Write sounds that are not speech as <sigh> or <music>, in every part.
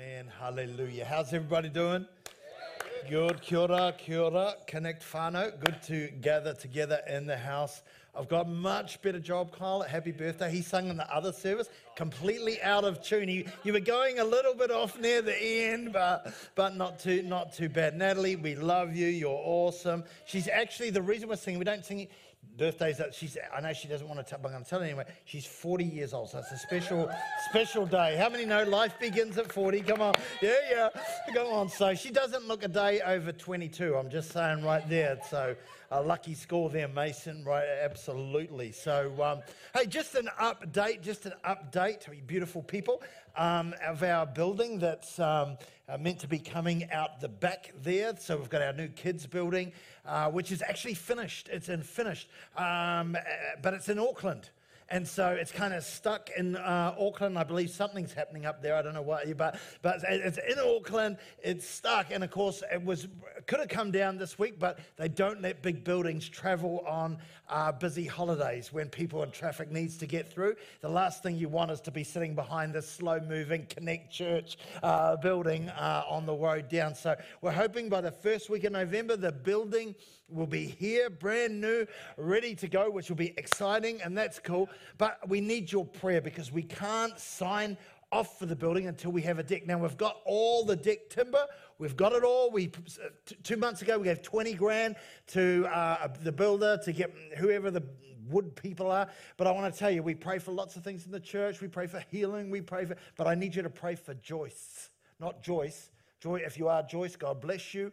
Amen. Hallelujah. How's everybody doing? Good. Kia ora, kia ora. Connect whānau. Good to gather together in the house I've got much better job, Kyle. Happy birthday. He sung in the other service, completely out of tune. He, you were going a little bit off near the end, but but not too not too bad. Natalie, we love you. You're awesome. She's actually the reason we're singing. We don't sing birthdays that she's I know she doesn't want to tell, but I'm going to tell her anyway. She's 40 years old, so it's a special special day. How many know life begins at 40? Come on, yeah, yeah, come on. So she doesn't look a day over 22. I'm just saying right there. So a lucky score there, Mason. Right, absolutely. So, um, hey, just an update, just an update, beautiful people, um, of our building that's um, uh, meant to be coming out the back there. So we've got our new kids building, uh, which is actually finished. It's in finished, um, uh, but it's in Auckland. And so it's kind of stuck in uh, Auckland. I believe something's happening up there. I don't know what, but but it's in Auckland. It's stuck, and of course it was could have come down this week, but they don't let big buildings travel on uh, busy holidays when people and traffic needs to get through. The last thing you want is to be sitting behind this slow-moving Connect Church uh, building uh, on the road down. So we're hoping by the first week of November the building will be here, brand new, ready to go, which will be exciting, and that's cool. But we need your prayer because we can't sign off for the building until we have a deck. Now, we've got all the deck timber. We've got it all. We two months ago we gave 20 grand to uh, the builder to get whoever the wood people are. But I want to tell you, we pray for lots of things in the church. We pray for healing. We pray for, but I need you to pray for Joyce, not Joyce. Joy, if you are Joyce, God bless you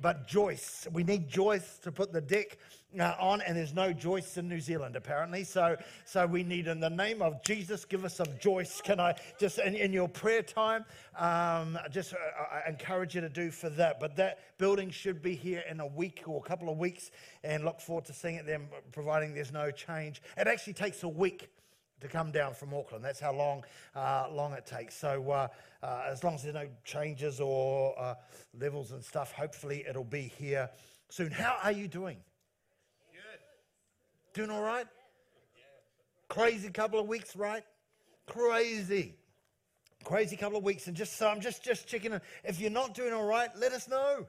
but Joyce. We need Joyce to put the deck uh, on, and there's no Joyce in New Zealand apparently. So, so we need, in the name of Jesus, give us some Joyce. Can I just in, in your prayer time, um, just uh, I encourage you to do for that. But that building should be here in a week or a couple of weeks, and look forward to seeing it then, providing there's no change. It actually takes a week to come down from Auckland. That's how long uh, long it takes. So uh, uh, as long as there's no changes or uh, levels and stuff, hopefully it'll be here soon. How are you doing? Good. Doing all right? Crazy couple of weeks, right? Crazy. Crazy couple of weeks. And just so I'm just just checking in. If you're not doing all right, let us know.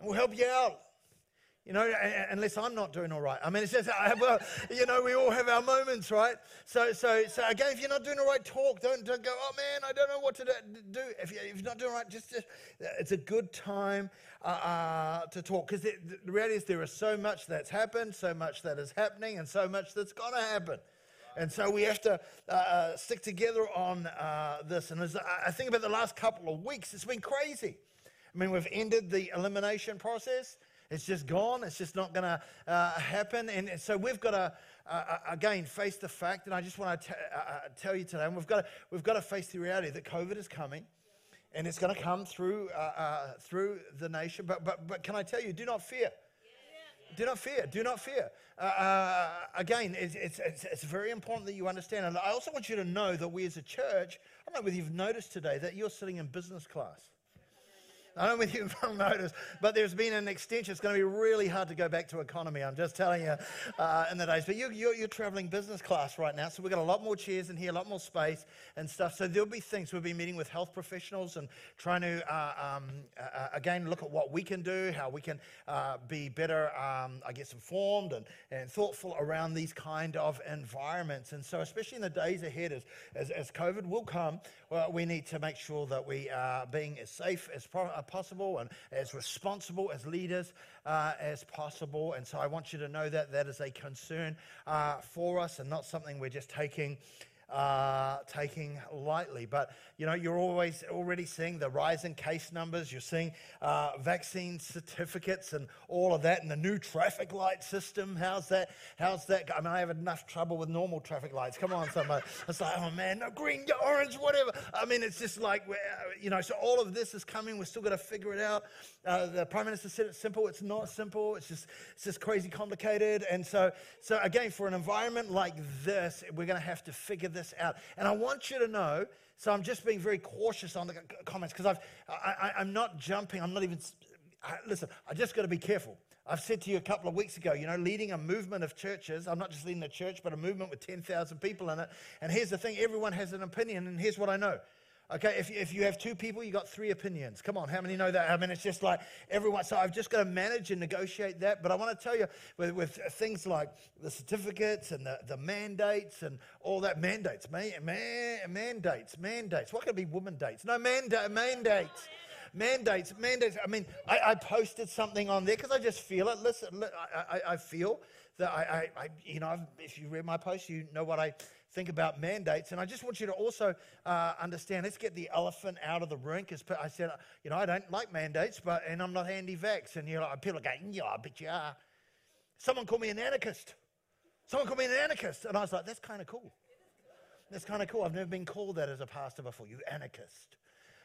We'll help you out. You know, unless I'm not doing all right. I mean, it's just, well, you know, we all have our moments, right? So, so, so again, if you're not doing all right, talk. Don't, don't go, oh man, I don't know what to do. If, you, you're not doing right, just, just it's a good time uh, uh, to talk. Because the, reality is there is so much that's happened, so much that is happening, and so much that's going to happen. And so we have to uh, uh, stick together on uh, this. And as I think about the last couple of weeks, it's been crazy. I mean, we've ended the elimination process. It's just gone. It's just not going to uh, happen. And so we've got to, uh, uh, again, face the fact, and I just want to uh, uh, tell you today, and we've got, to, we've got to face the reality that COVID is coming. And it's going to come through, uh, through the nation. But, but, but can I tell you, do not fear. Do not fear. Do not fear. again, it's, it's, it's, it's very important that you understand. And I also want you to know that we as a church, I don't know whether you've noticed today that you're sitting in business class. I don't know if you've <laughs> noticed, but there's been an extension. It's going to be really hard to go back to economy. I'm just telling you uh, in the days. But you, you're, you're traveling business class right now, so we've got a lot more chairs in here, a lot more space and stuff. So there'll be things. We'll be meeting with health professionals and trying to, uh, um, uh, uh again, look at what we can do, how we can uh, be better, um, I guess, informed and, and thoughtful around these kind of environments. And so, especially in the days ahead, as, as, as COVID will come, well, we need to make sure that we are being as safe as possible and as responsible as leaders uh, as possible. And so I want you to know that that is a concern uh, for us and not something we're just taking uh, taking lightly. But you know, you're always already seeing the rise in case numbers. You're seeing uh, vaccine certificates and all of that, and the new traffic light system. How's that? How's that? I mean, I have enough trouble with normal traffic lights. Come on, somebody. It's like, oh man, no green, orange, whatever. I mean, it's just like, you know. So all of this is coming. We're still got to figure it out. Uh, the prime minister said it's simple. It's not simple. It's just, it's just crazy complicated. And so, so again, for an environment like this, we're going to have to figure this out. And I want you to know so I'm just being very cautious on the comments because I've, I, am not jumping. I'm not even, listen, I just got to be careful. I've said to you a couple of weeks ago, you know, leading a movement of churches, I'm not just leading a church, but a movement with 10,000 people in it. And here's the thing everyone has an opinion, and here's what I know Okay, if, if you have two people, you got three opinions. Come on, how many know that? I mean, it's just like everyone. So I've just got to manage and negotiate that. But I want to tell you, with, with things like the certificates and the, the mandates and all that, mandates, man, man, mandates, mandates. What could be woman dates? No, manda- mandates. Mandates, mandates. I mean, I, I posted something on there because I just feel it. Listen, I, I, I feel that I, I, I you know, if you read my post, you know what I think about mandates. And I just want you to also uh, understand, let's get the elephant out of the room because I said, you know, I don't like mandates, but and I'm not anti-vax. And you know, people are going, yeah, I bet you are. Someone called me an anarchist. Someone called me an anarchist. And I was like, that's kind of cool. That's kind of cool. I've never been called that as a pastor before, you anarchist.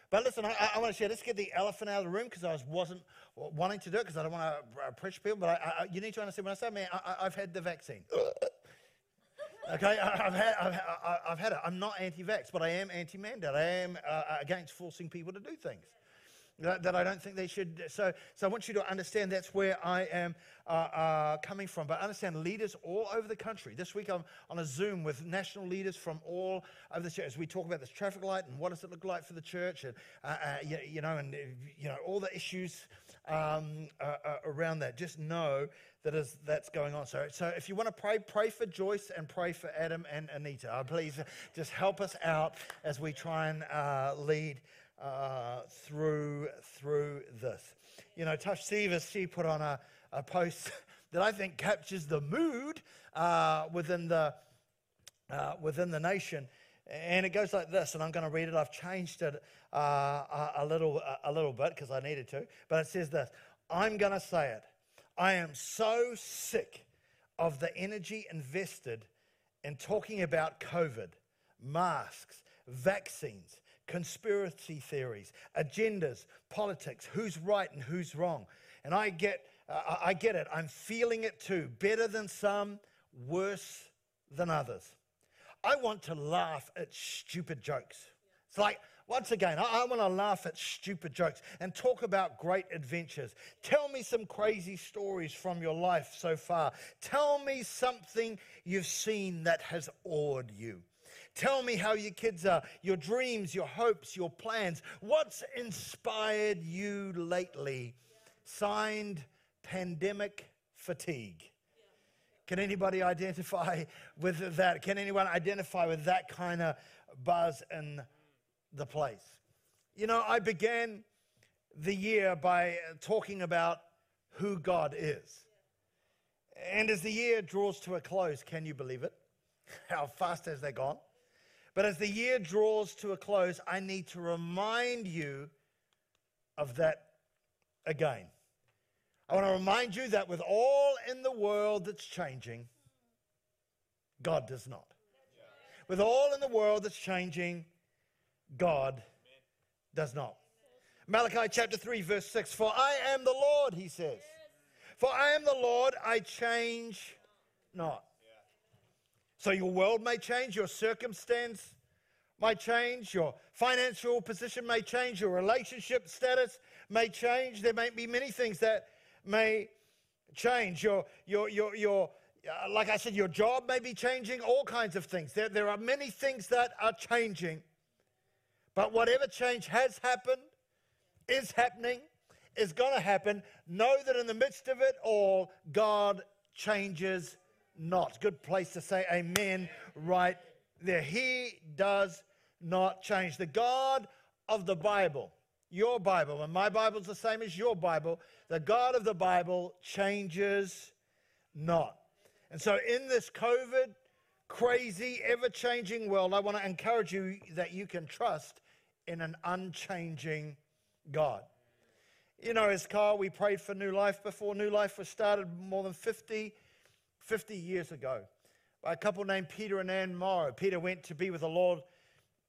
But listen, I, I want to share. Let's get the elephant out of the room because I was, wasn't wanting to do it because I don't want to uh, pressure people. But I, you need to understand when I say, man, I, have had the vaccine. Okay, I've had, I've, I've had it. I'm not anti vax, but I am anti mandate. I am uh, against forcing people to do things that, I don't think they should. So, so I want you to understand that's where I am uh, uh, coming from. But understand leaders all over the country. This week I'm on a Zoom with national leaders from all over the church. As we talk about this traffic light and what does it look like for the church, and uh, uh you, you, know, and you know all the issues um, uh, uh, around that. Just know that is that's going on. So, so if you want to pray, pray for Joyce and pray for Adam and Anita. Please just help us out as we try and lead uh, through through this. You know, Tush Severs, she put on a, a post <laughs> that I think captures the mood uh, within the uh, within the nation. And it goes like this, and I'm going to read it. I've changed it uh, a, a, little, a little bit because I needed to. But it says this I'm going to say it. I am so sick of the energy invested in talking about COVID, masks, vaccines, conspiracy theories, agendas, politics, who's right and who's wrong. And I get, uh, I get it. I'm feeling it too. Better than some, worse than others. I want to laugh at stupid jokes. It's like, once again, I, I want to laugh at stupid jokes and talk about great adventures. Tell me some crazy stories from your life so far. Tell me something you've seen that has awed you. Tell me how your kids are, your dreams, your hopes, your plans. What's inspired you lately? Signed, Pandemic Fatigue. Can anybody identify with that? Can anyone identify with that kind of buzz in the place. You know, I began the year by talking about who God is. And as the year draws to a close, can you believe it? <laughs> How fast has that gone? But as the year draws to a close, I need to remind you of that again. I want to remind you that with all in the world that's changing, God does not. With all in the world that's changing, God does not. Malachi chapter 3, verse 6 For I am the Lord, he says. For I am the Lord, I change not. So your world may change, your circumstance might change, your financial position may change, your relationship status may change. There may be many things that may change. Your, your, your, your, uh, like I said, your job may be changing, all kinds of things. There, there are many things that are changing. But whatever change has happened, is happening, is going to happen, know that in the midst of it all, God changes not. Good place to say amen right there. He does not change. The God of the Bible, your Bible, and my Bible's the same as your Bible, the God of the Bible changes not. And so in this COVID, crazy, ever changing world, I want to encourage you that you can trust in an unchanging God. You know, as Carl, we prayed for New Life before New Life was started more than 50, 50 years ago by a couple named Peter and Anne Morrow. Peter went to be with the Lord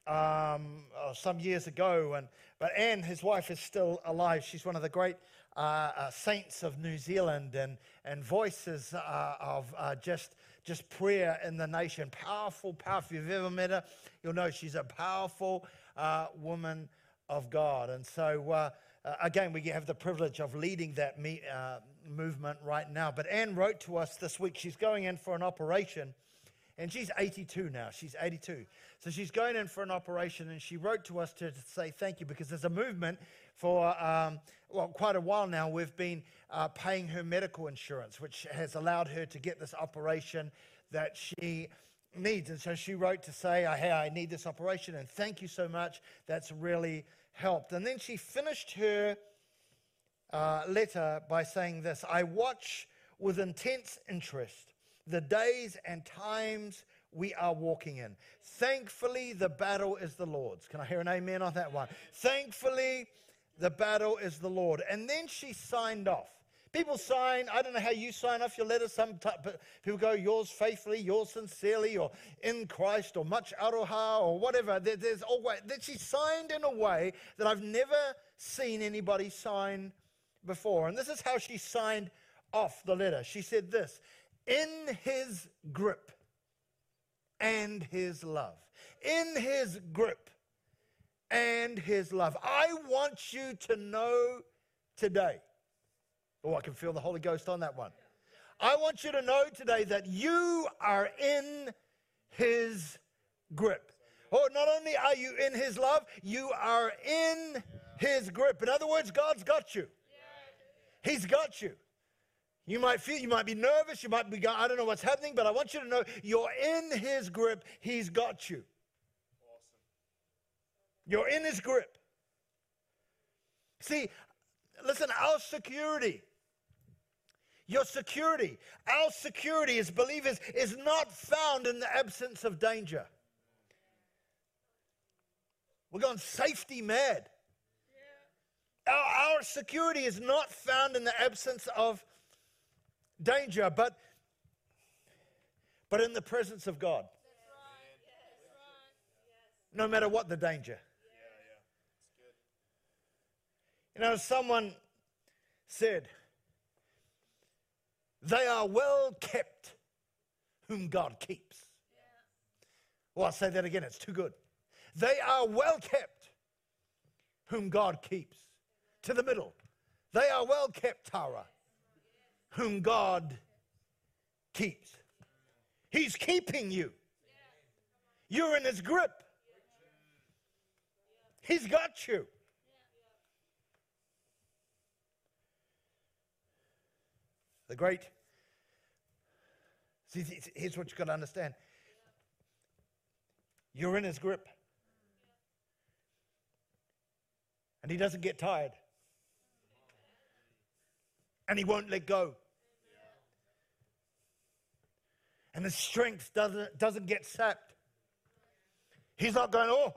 um, uh, some years ago, and, but Anne, his wife, is still alive. She's one of the great uh, uh, saints of New Zealand and, and voices uh, of uh, just, just prayer in the nation. Powerful, powerful. If you've ever met her, you'll know she's a powerful uh, woman of God. And so, again, we have the privilege of leading that me, uh, movement right now. But Anne wrote to us this week. She's going in for an operation. and she's 82 now. She's 82. So she's going in for an operation, and she wrote to us to, to say thank you because there's a movement for, um, well, quite a while now. We've been uh, paying her medical insurance, which has allowed her to get this operation that she needs. And so she wrote to say, Hey, I need this operation, and thank you so much. That's really helped. And then she finished her uh, letter by saying this I watch with intense interest the days and times we are walking in. Thankfully, the battle is the Lord's. Can I hear an amen on that one? Thankfully, the battle is the Lord. And then she signed off. People sign, I don't know how you sign off your letter. Some but people go, yours faithfully, yours sincerely, or in Christ, or much aroha, or whatever. There, there's always, that she signed in a way that I've never seen anybody sign before. And this is how she signed off the letter. She said this in his grip and his love. In his grip and his love. I want you to know today. Oh, I can feel the Holy Ghost on that one. I want you to know today that you are in his grip. Oh, not only are you in his love, you are in his grip. In other words, God's got you. He's got you. You might feel, you might be nervous, you might be going, I don't know what's happening, but I want you to know you're in his grip. He's got you. Awesome. You're in his grip. See, listen, our security, your security, our security as believers is not found in the absence of danger. We're going safety mad. Yeah. Our, our security is not found in the absence of danger, but, but in the presence of God. No matter what the danger. You know, someone said, They are well kept whom God keeps. Well, I'll say that again, it's too good. They are well kept whom God keeps. To the middle. They are well kept, Tara whom God keeps. He's keeping you. You're in his grip. He's got you. The great, see, here's what you've got to understand you're in his grip. And he doesn't get tired and he won't let go. And his strength doesn't, doesn't get sapped. He's not going, oh,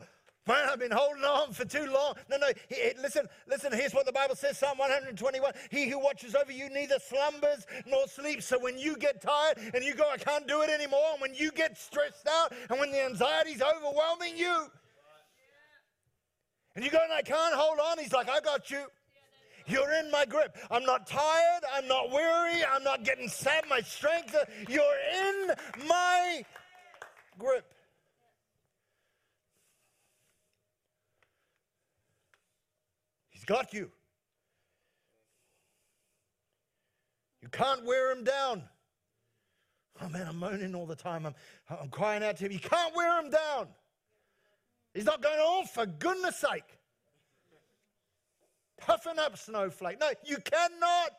man, I've been holding on for too long. No, no, he, listen, listen, here's what the Bible says Psalm 121 He who watches over you neither slumbers nor sleeps. So when you get tired and you go, I can't do it anymore, and when you get stressed out and when the anxiety's overwhelming you, and you go, I can't hold on, he's like, I got you. You're in my grip. I'm not tired. I'm not weary. I'm not getting sad. My strength. You're in my grip. He's got you. You can't wear him down. Oh man, I'm moaning all the time. I'm, I'm crying out to him. You can't wear him down. He's not going, oh, for goodness sake puffing up snowflake. No, you cannot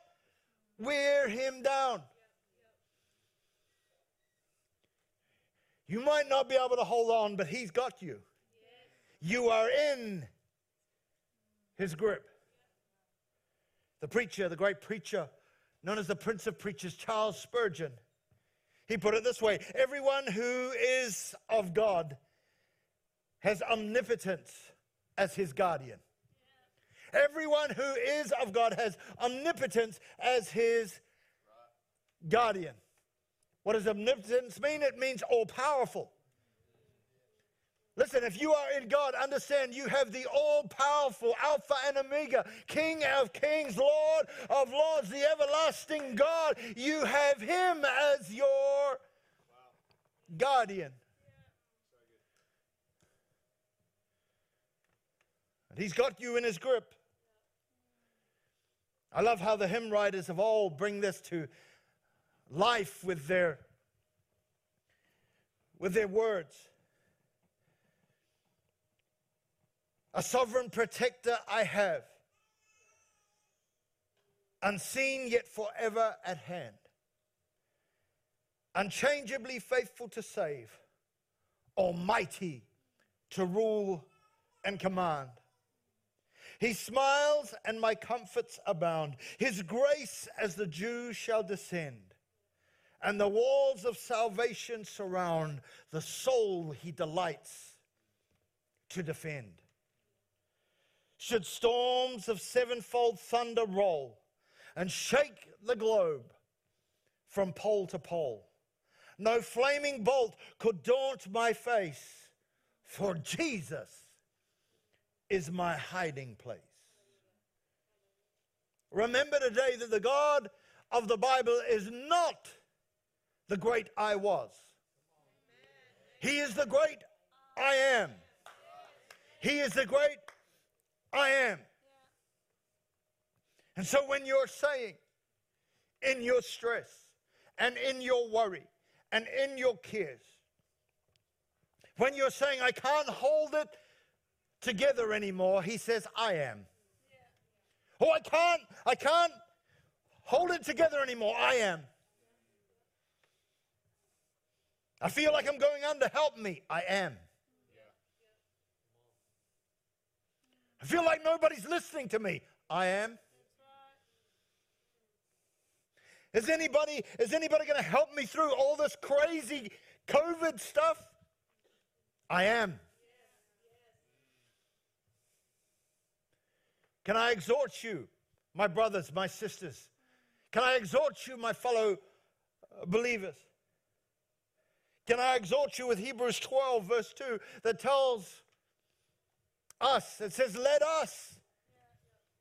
wear him down. You might not be able to hold on, but he's got you. You are in his grip. The preacher, the great preacher, known as the Prince of Preachers, Charles Spurgeon, he put it this way Everyone who is of God has omnipotence as his guardian. Everyone who is of God has omnipotence as his guardian. What does omnipotence mean? It means all powerful. Listen, if you are in God, understand you have the all powerful Alpha and Omega, King of kings, Lord of lords, the everlasting God. You have Him as your guardian. And He's got you in His grip. I love how the hymn writers of old bring this to life with their with their words. A sovereign protector I have, unseen yet forever at hand, unchangeably faithful to save, almighty to rule and command. He smiles and my comforts abound. His grace as the dew shall descend. And the walls of salvation surround the soul he delights to defend. Should storms of sevenfold thunder roll and shake the globe from pole to pole, no flaming bolt could daunt my face, for Jesus is my hiding place. Remember today that the God of the Bible is not the great I was. He is the great I am. He is the great I am. And so when you're saying in your stress and in your worry and in your cares, when you're saying, I can't hold it together anymore, he says, I am. Oh, I can't, I can't hold it together anymore. I am. I feel like I'm going under. Help me. I am. I feel like nobody's listening to me. I am. Is anybody, is anybody going to help me through all this crazy COVID stuff? I am. Can I exhort you, my brothers, my sisters? Can I exhort you, my fellow uh, believers? Can I exhort you with Hebrews 12, verse 2, that tells us, it says, let us.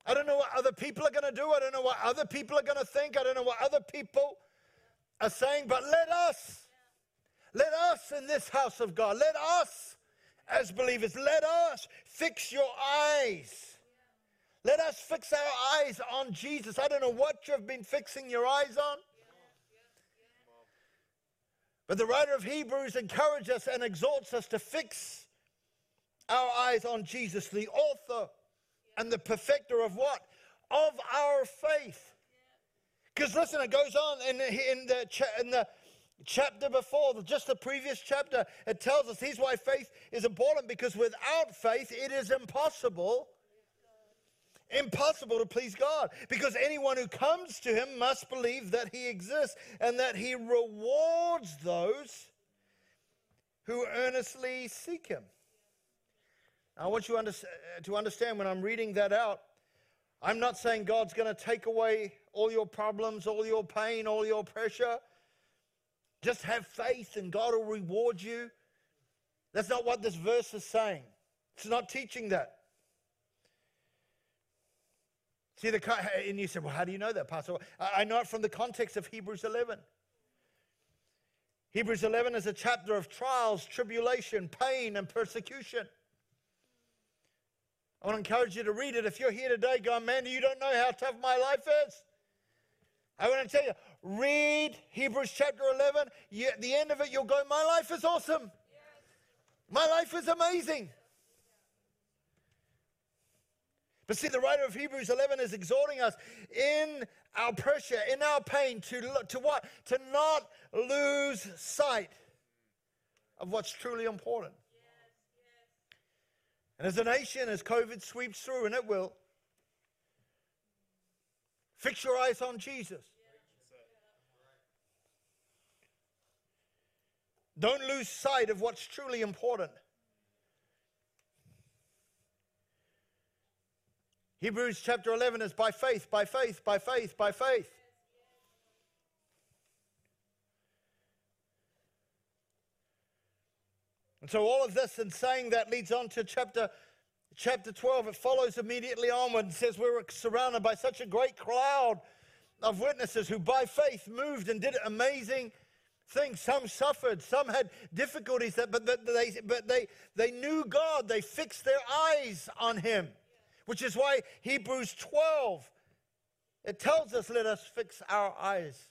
I don't know what other people are going to do. I don't know what other people are going to think. I don't know what other people are saying, but let us, let us in this house of God, let us as believers, let us fix your eyes let us fix our eyes on Jesus. I don't know what you've been fixing your eyes on. But the writer of Hebrews encourages us and exhorts us to fix our eyes on Jesus, the author and the perfecter of what? Of our faith. Because listen, it goes on in the, in the, in the chapter before, just the previous chapter, it tells us here's why faith is important because without faith, it is impossible impossible to please God because anyone who comes to him must believe that he exists and that he rewards those who earnestly seek him. I want you uh, to understand when I'm reading that out, I'm not saying God's going to take away all your problems, all your pain, all your pressure. Just have faith and God will reward you. That's not what this verse is saying. It's not teaching that. See, the, <laughs> and you said, well, how do you know that, Pastor? I know it from the context of Hebrews 11. Hebrews 11 is a chapter of trials, tribulation, pain, and persecution. I want to encourage you to read it. If you're here today going, man, you don't know how tough my life is. I want to tell you, read Hebrews chapter 11. You, at the end of it, you'll go, my life is awesome. My life is amazing. But see, the writer of Hebrews 11 is exhorting us in our pressure, in our pain, to, to what? To not lose sight of what's truly important. And as a nation, as COVID sweeps through, and it will, fix your eyes on Jesus. Don't lose sight of what's truly important. Hebrews chapter 11 is by faith, by faith, by faith, by faith. And so all of this and saying that leads on to chapter chapter 12. It follows immediately onward and says we were surrounded by such a great cloud of witnesses who by faith moved and did amazing things. Some suffered, some had difficulties, but, but, they, but they, they knew God. They fixed their eyes on him which is why Hebrews 12 it tells us let us fix our eyes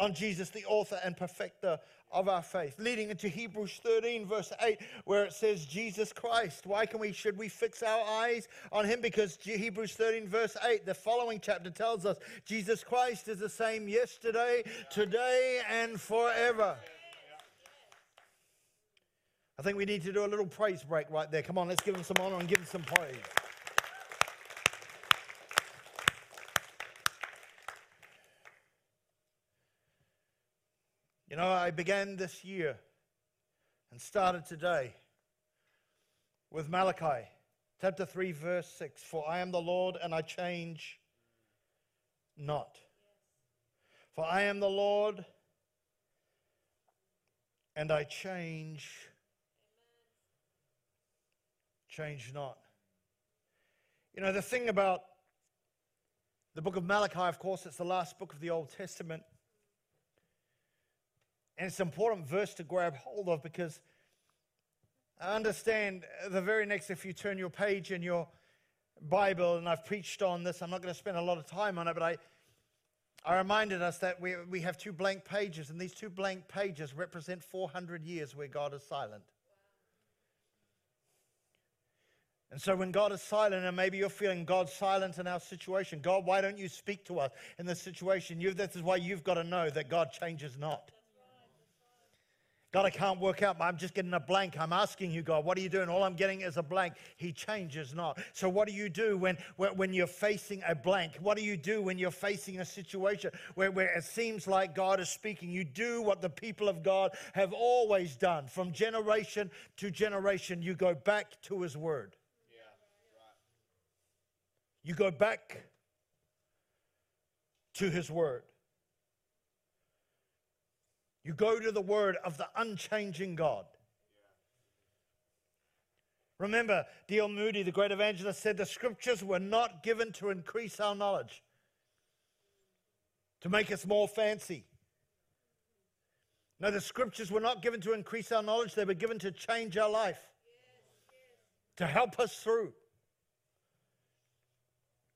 on Jesus the author and perfecter of our faith, leading into Hebrews 13, verse 8, where it says, Jesus Christ. Why can we, should we fix our eyes on him? Because Hebrews 13, verse 8, the following chapter tells us Jesus Christ is the same yesterday, today, and forever. I think we need to do a little praise break right there. Come on, let's give him some honor and give him some praise. You know, I began this year and started today with Malachi chapter 3, verse 6 For I am the Lord and I change not. For I am the Lord and I change, change not. You know, the thing about the book of Malachi, of course, it's the last book of the Old Testament. And it's an important verse to grab hold of because I understand the very next, if you turn your page in your Bible, and I've preached on this, I'm not going to spend a lot of time on it, but I, I reminded us that we, we have two blank pages, and these two blank pages represent 400 years where God is silent. And so when God is silent, and maybe you're feeling God's silent in our situation, God, why don't you speak to us in this situation? You, this is why you've got to know that God changes not. God, I can't work out. I'm just getting a blank. I'm asking you, God, what are you doing? All I'm getting is a blank. He changes not. So, what do you do when, when you're facing a blank? What do you do when you're facing a situation where, where it seems like God is speaking? You do what the people of God have always done. From generation to generation, you go back to His Word. You go back to His Word. You go to the word of the unchanging God. Remember, D.L. Moody, the great evangelist, said the scriptures were not given to increase our knowledge, to make us more fancy. No, the scriptures were not given to increase our knowledge, they were given to change our life, to help us through.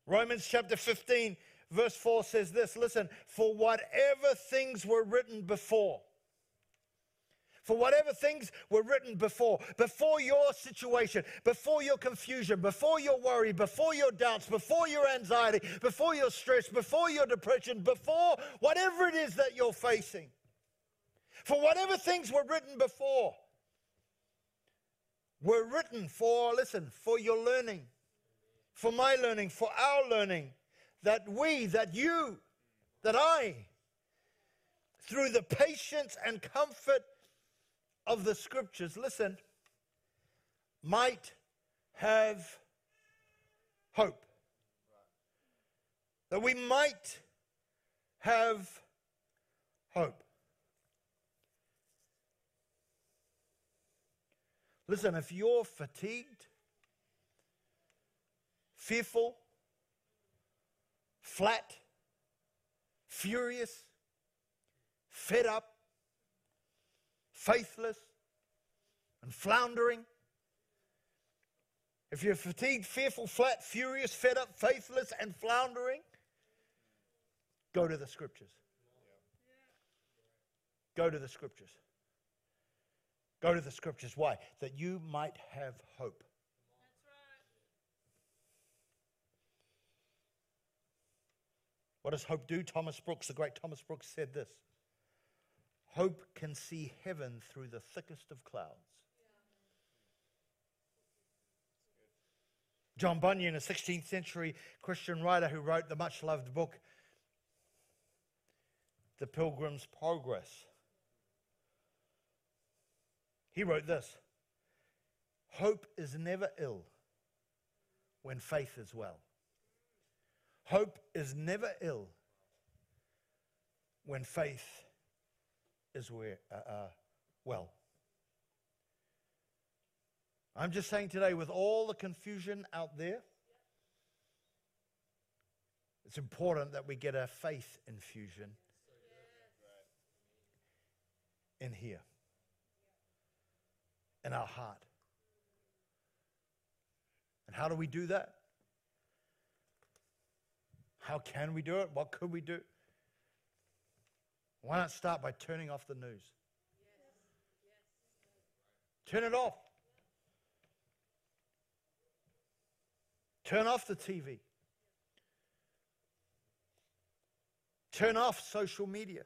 Romans chapter 15 verse 4 says this. Listen, for whatever things were written before, for whatever things were written before, before your situation, before your confusion, before your worry, before your doubts, before your anxiety, before your stress, before your depression, before whatever it is that you're facing, for whatever things were written before, were written for, listen, for your learning, for my learning, for our learning that we, that you, that I, through the patience and comfort of the scriptures, listen, might have hope. That we might have hope. Listen, if you're fatigued, fearful, flat, furious, fed up, faithless, and floundering. If you're fatigued, fearful, flat, furious, fed up, faithless, and floundering, go to the scriptures. Go to the scriptures. Go to the scriptures. Why? That you might have hope. What does hope do? Thomas Brooks, the great Thomas Brooks, said this Hope can see heaven through the thickest of clouds. John Bunyan, a 16th century Christian writer who wrote the much loved book, The Pilgrim's Progress, he wrote this Hope is never ill when faith is well. Hope is never ill when faith is where, uh, uh, well. I'm just saying today, with all the confusion out there, it's important that we get a faith infusion in here, in our heart. And how do we do that? How can we do it? What could we do? Why not start by turning off the news? Turn it off. Turn off the TV. Turn off social media.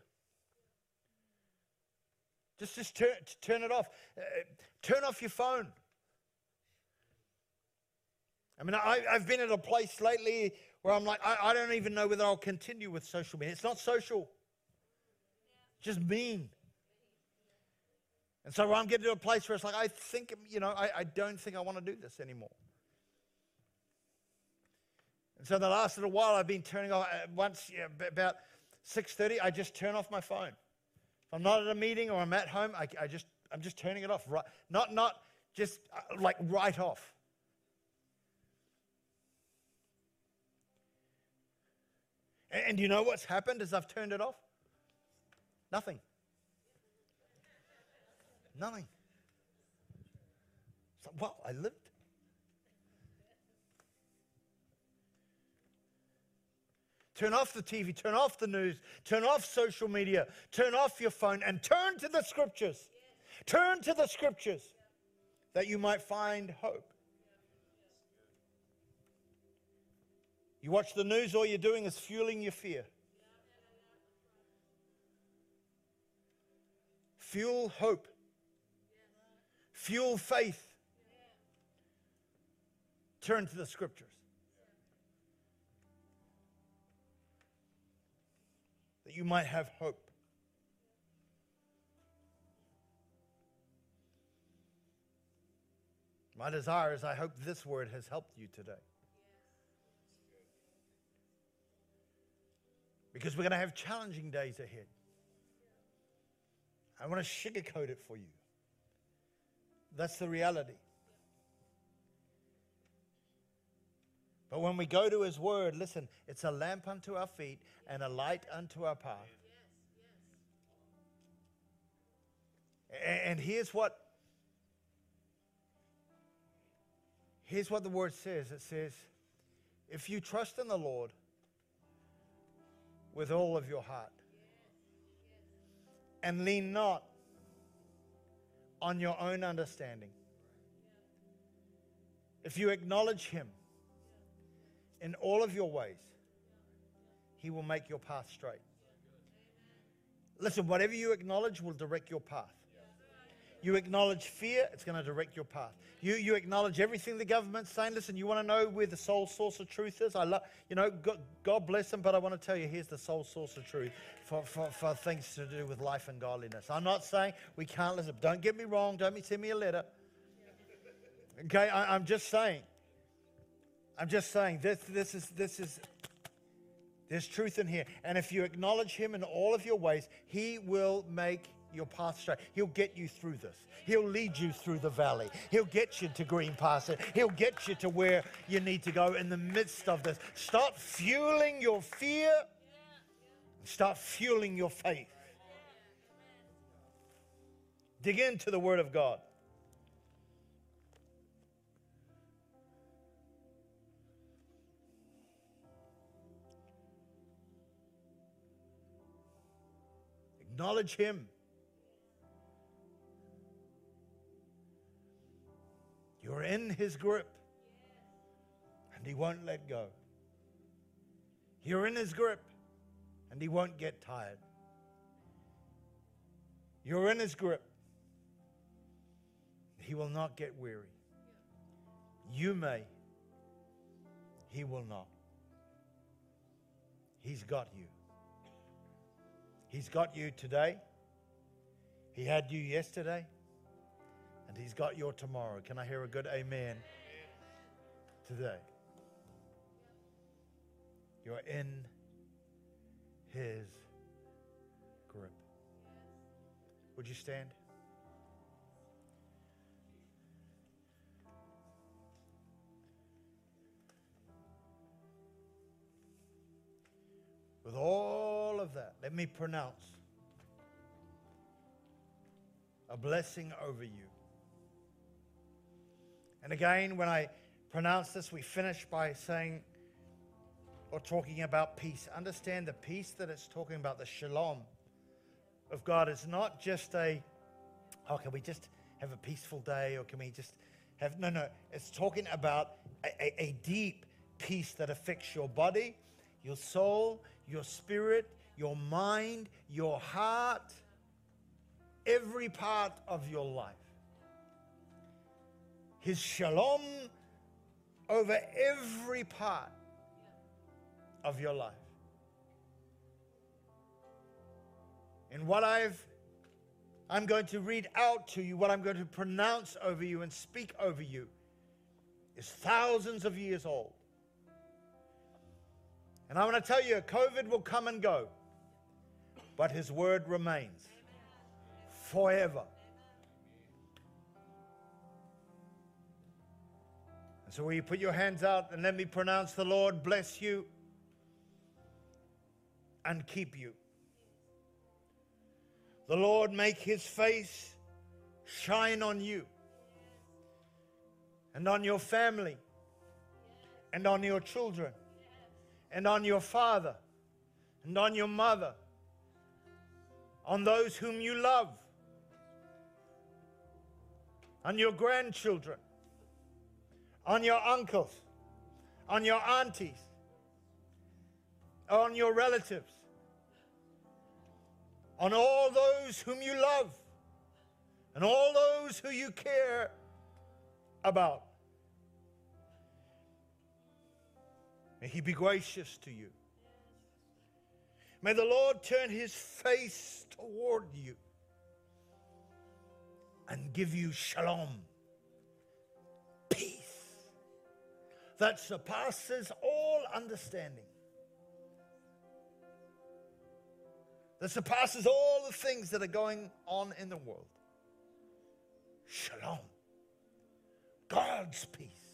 Just, just turn, turn it off. Uh, turn off your phone. I mean, I, have been at a place lately where I'm like, I, I, don't even know whether I'll continue with social media. It's not social, just mean. And so I'm getting to a place where it's like, I think, you know, I, I don't think I want to do this anymore. And so the last little while, I've been turning off. Uh, once yeah, about 6:30, I just turn off my phone. If I'm not at a meeting or I'm at home, I, I just I'm just turning it off. Right, not not just uh, like right off. And, you know what's happened as I've turned it off? Nothing. Nothing. So, wow, I lived. Turn off the TV, turn off the news, turn off social media, turn off your phone, and turn to the scriptures. Turn to the scriptures that you might find hope. You watch the news, all you're doing is fueling your fear. Fuel hope. Fuel faith. Turn to the scriptures. That you might have hope. My desire is I hope this word has helped you today. Because we're going to have challenging days ahead. I want to sugarcoat it for you. That's the reality. But when we go to His Word, listen, it's a lamp unto our feet and a light unto our path. And here's what here's what the word says. It says, if you trust in the Lord with all of your heart. And lean not on your own understanding. If you acknowledge Him in all of your ways, He will make your path straight. Listen, whatever you acknowledge will direct your path. You acknowledge fear, it's going to direct your path. You, you acknowledge everything the government's saying. Listen, you want to know where the sole source of truth is? I love, you know, God, God, bless them, but I want to tell you, here's the sole source of truth for, for, for things to do with life and godliness. I'm not saying we can't listen. Don't get me wrong. Don't send me a letter. Okay, I, I'm just saying. I'm just saying this, this is, this is, there's truth in here. And if you acknowledge Him in all of your ways, He will make your path straight. He'll get you through this. He'll lead you through the valley. He'll get you to green pastures. He'll get you to where you need to go in the midst of this. Start fueling your fear. Start fueling your faith. Dig into the Word of God. Acknowledge Him. In his grip, and he won't let go. You're in his grip, and he won't get tired. You're in his grip. He will not get weary. You may. He will not. He's got you. He's got you today. He had you yesterday and He's got your tomorrow. Can I hear a good amen today? You're in His grip. Would you stand? With all of that, let me pronounce a blessing over you. And again, when I pronounce this, we finish by saying or talking about peace. Understand the peace that it's talking about, the shalom of God, is not just a, oh, can we just have a peaceful day or can we just have. No, no. It's talking about a, a, a deep peace that affects your body, your soul, your spirit, your mind, your heart, every part of your life. His shalom over every part of your life. And what I've I'm going to read out to you, what I'm going to pronounce over you and speak over you is thousands of years old. And I want to tell you, COVID will come and go, but his word remains forever. So, will you put your hands out and let me pronounce the Lord bless you and keep you? The Lord make his face shine on you and on your family and on your children and on your father and on your mother, on those whom you love, on your grandchildren, on your uncles, on your aunties, on your relatives, on all those whom you love, and all those who you care about. May He be gracious to you. May the Lord turn His face toward you and give you shalom, that surpasses all understanding, that surpasses all the things that are going on in the world. Shalom, God's peace.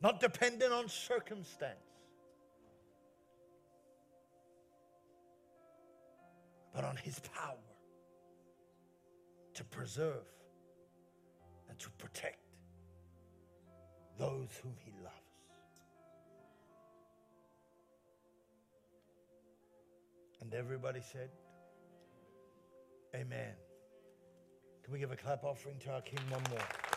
not dependent on circumstance, but on His power to preserve and to protect those whom He loves. And everybody said, Amen. Can we give a clap offering to our King one more?